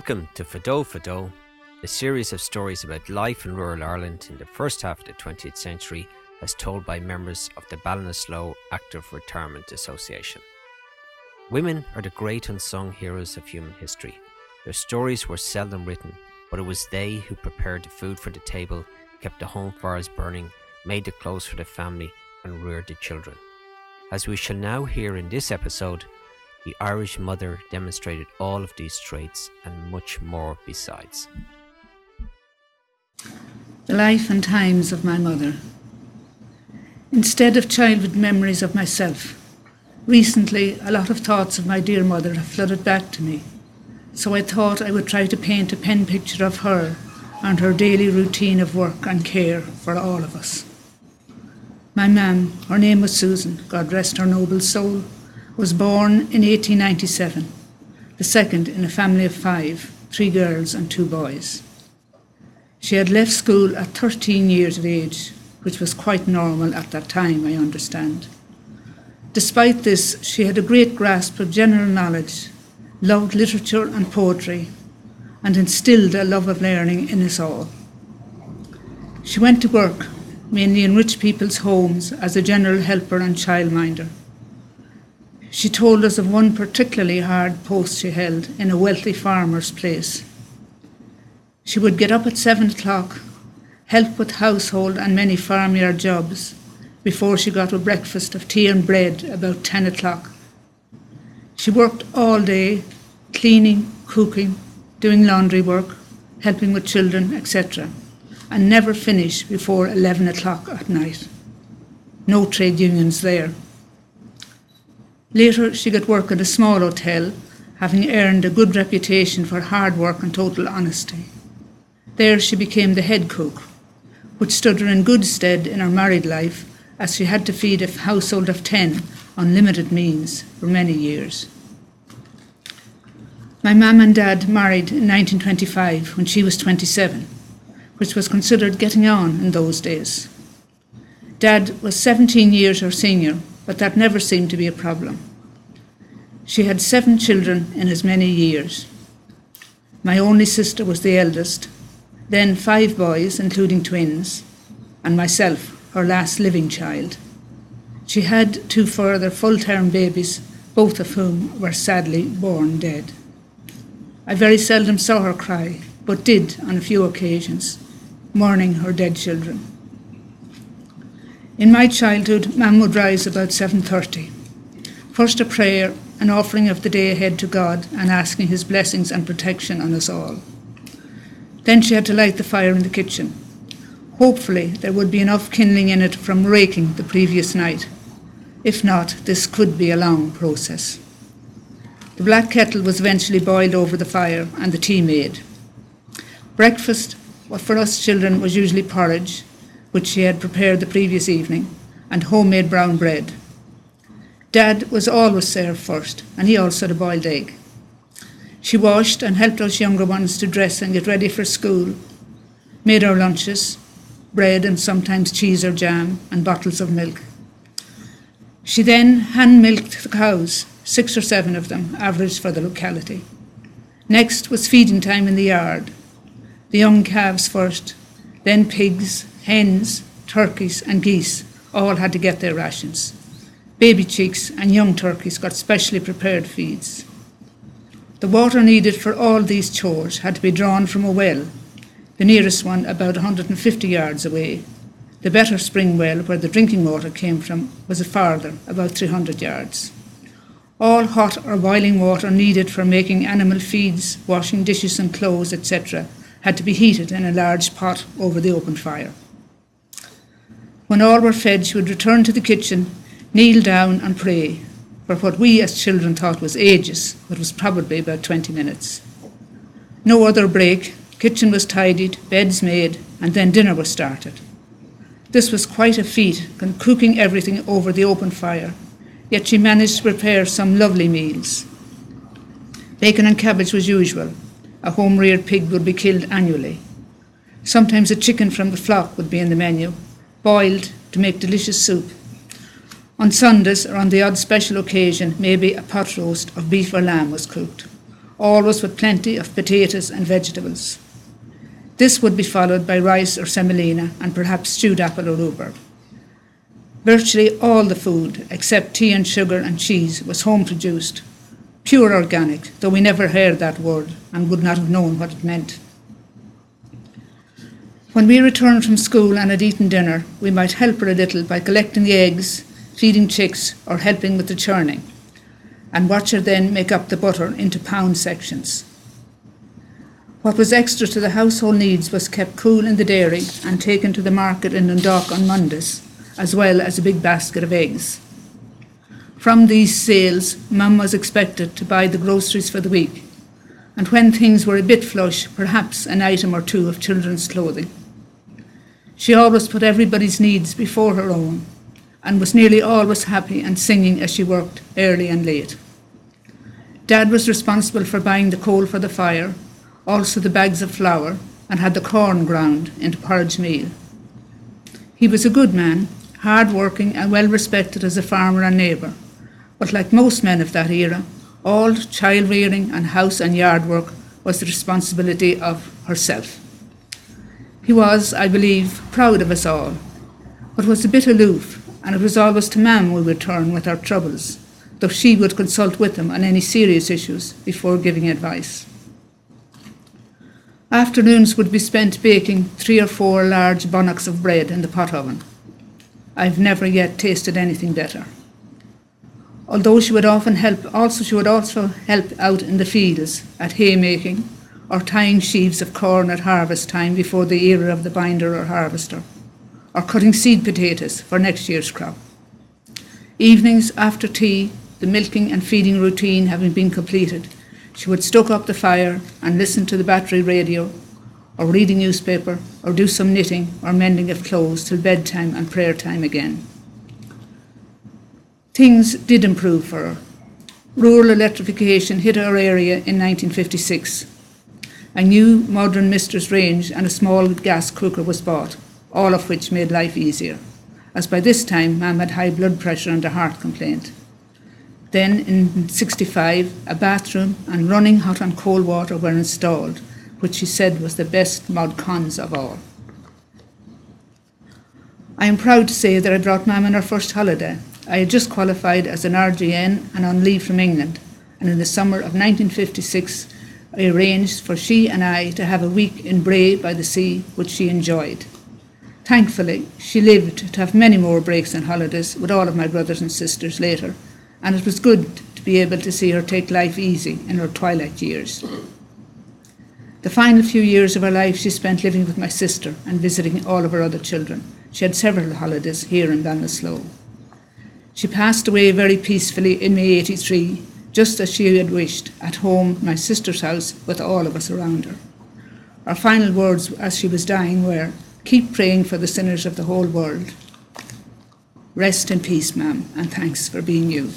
Welcome to Fado Fado, a series of stories about life in rural Ireland in the first half of the 20th century, as told by members of the Ballinasloe Active Retirement Association. Women are the great unsung heroes of human history. Their stories were seldom written, but it was they who prepared the food for the table, kept the home fires burning, made the clothes for the family, and reared the children. As we shall now hear in this episode, the Irish mother demonstrated all of these traits and much more besides. The life and times of my mother. Instead of childhood memories of myself, recently a lot of thoughts of my dear mother have flooded back to me. So I thought I would try to paint a pen picture of her and her daily routine of work and care for all of us. My mam, her name was Susan, God rest her noble soul, was born in 1897, the second in a family of five, three girls and two boys. She had left school at 13 years of age, which was quite normal at that time, I understand. Despite this, she had a great grasp of general knowledge, loved literature and poetry, and instilled a love of learning in us all. She went to work, mainly in rich people's homes, as a general helper and childminder. She told us of one particularly hard post she held in a wealthy farmer's place. She would get up at seven o'clock, help with household and many farmyard jobs, before she got a breakfast of tea and bread about ten o'clock. She worked all day, cleaning, cooking, doing laundry work, helping with children, etc., and never finished before 11 o'clock at night. No trade unions there. Later, she got work at a small hotel, having earned a good reputation for hard work and total honesty. There, she became the head cook, which stood her in good stead in her married life, as she had to feed a household of 10 on limited means for many years. My mum and dad married in 1925 when she was 27, which was considered getting on in those days. Dad was 17 years her senior but that never seemed to be a problem. She had seven children in as many years. My only sister was the eldest, then five boys, including twins, and myself, her last living child. She had two further full term babies, both of whom were sadly born dead. I very seldom saw her cry, but did on a few occasions, mourning her dead children. In my childhood, Mam would rise about 7.30. First a prayer, an offering of the day ahead to God, and asking his blessings and protection on us all. Then she had to light the fire in the kitchen. Hopefully, there would be enough kindling in it from raking the previous night. If not, this could be a long process. The black kettle was eventually boiled over the fire and the tea made. Breakfast, what for us children was usually porridge, which she had prepared the previous evening, and homemade brown bread. Dad was always served first, and he also had a boiled egg. She washed and helped us younger ones to dress and get ready for school, made our lunches, bread and sometimes cheese or jam, and bottles of milk. She then hand milked the cows, six or seven of them, average for the locality. Next was feeding time in the yard. The young calves first, then pigs, hens, turkeys, and geese all had to get their rations. Baby chicks and young turkeys got specially prepared feeds. The water needed for all these chores had to be drawn from a well, the nearest one about 150 yards away. The better spring well, where the drinking water came from, was farther, about 300 yards. All hot or boiling water needed for making animal feeds, washing dishes and clothes, etc., had to be heated in a large pot over the open fire. When all were fed, she would return to the kitchen, kneel down, and pray for what we as children thought was ages, but was probably about 20 minutes. No other break, kitchen was tidied, beds made, and then dinner was started. This was quite a feat, cooking everything over the open fire, yet she managed to prepare some lovely meals. Bacon and cabbage was usual. A home reared pig would be killed annually. Sometimes a chicken from the flock would be in the menu, boiled to make delicious soup. On Sundays or on the odd special occasion, maybe a pot roast of beef or lamb was cooked. always with plenty of potatoes and vegetables. This would be followed by rice or semolina and perhaps stewed apple or rhubarb. Virtually all the food, except tea and sugar and cheese, was home produced, pure organic, though we never heard that word and would not have known what it meant. When we returned from school and had eaten dinner, we might help her a little by collecting the eggs, feeding chicks, or helping with the churning, and watch her then make up the butter into pound sections. What was extra to the household needs was kept cool in the dairy and taken to the market in Dundalk on Mondays, as well as a big basket of eggs. From these sales, Mum was expected to buy the groceries for the week, and when things were a bit flush, perhaps an item or two of children's clothing. She always put everybody's needs before her own and was nearly always happy and singing as she worked early and late. Dad was responsible for buying the coal for the fire, also the bags of flour, and had the corn ground into porridge meal. He was a good man, hard working and well respected as a farmer and neighbour, but like most men of that era, all child rearing and house and yard work was the responsibility of herself. He was, I believe, proud of us all, but was a bit aloof, and it was always to Mam we would turn with our troubles, though she would consult with him on any serious issues before giving advice. Afternoons would be spent baking three or four large bannocks of bread in the pot oven. I've never yet tasted anything better. Although she would often help, also she would also help out in the fields at haymaking or tying sheaves of corn at harvest time before the era of the binder or harvester, or cutting seed potatoes for next year's crop. Evenings after tea, the milking and feeding routine having been completed, she would stoke up the fire and listen to the battery radio, or read a newspaper, or do some knitting or mending of clothes till bedtime and prayer time again. Things did improve for her. Rural electrification hit our area in 1956 a new modern mistress range and a small gas cooker was bought, all of which made life easier, as by this time Mam had high blood pressure and a heart complaint. Then in 65, a bathroom and running hot and cold water were installed, which she said was the best mod cons of all. I am proud to say that I brought Mam on her first holiday. I had just qualified as an RGN and on leave from England, and in the summer of 1956 I arranged for she and I to have a week in Bray by the sea, which she enjoyed. Thankfully, she lived to have many more breaks and holidays with all of my brothers and sisters later, and it was good to be able to see her take life easy in her twilight years. The final few years of her life she spent living with my sister and visiting all of her other children. She had several holidays here in Ballinasloe. She passed away very peacefully in May 83 just as she had wished, at home, my sister's house, with all of us around her. Our final words as she was dying were, Keep praying for the sinners of the whole world. Rest in peace, Mam, and thanks for being you.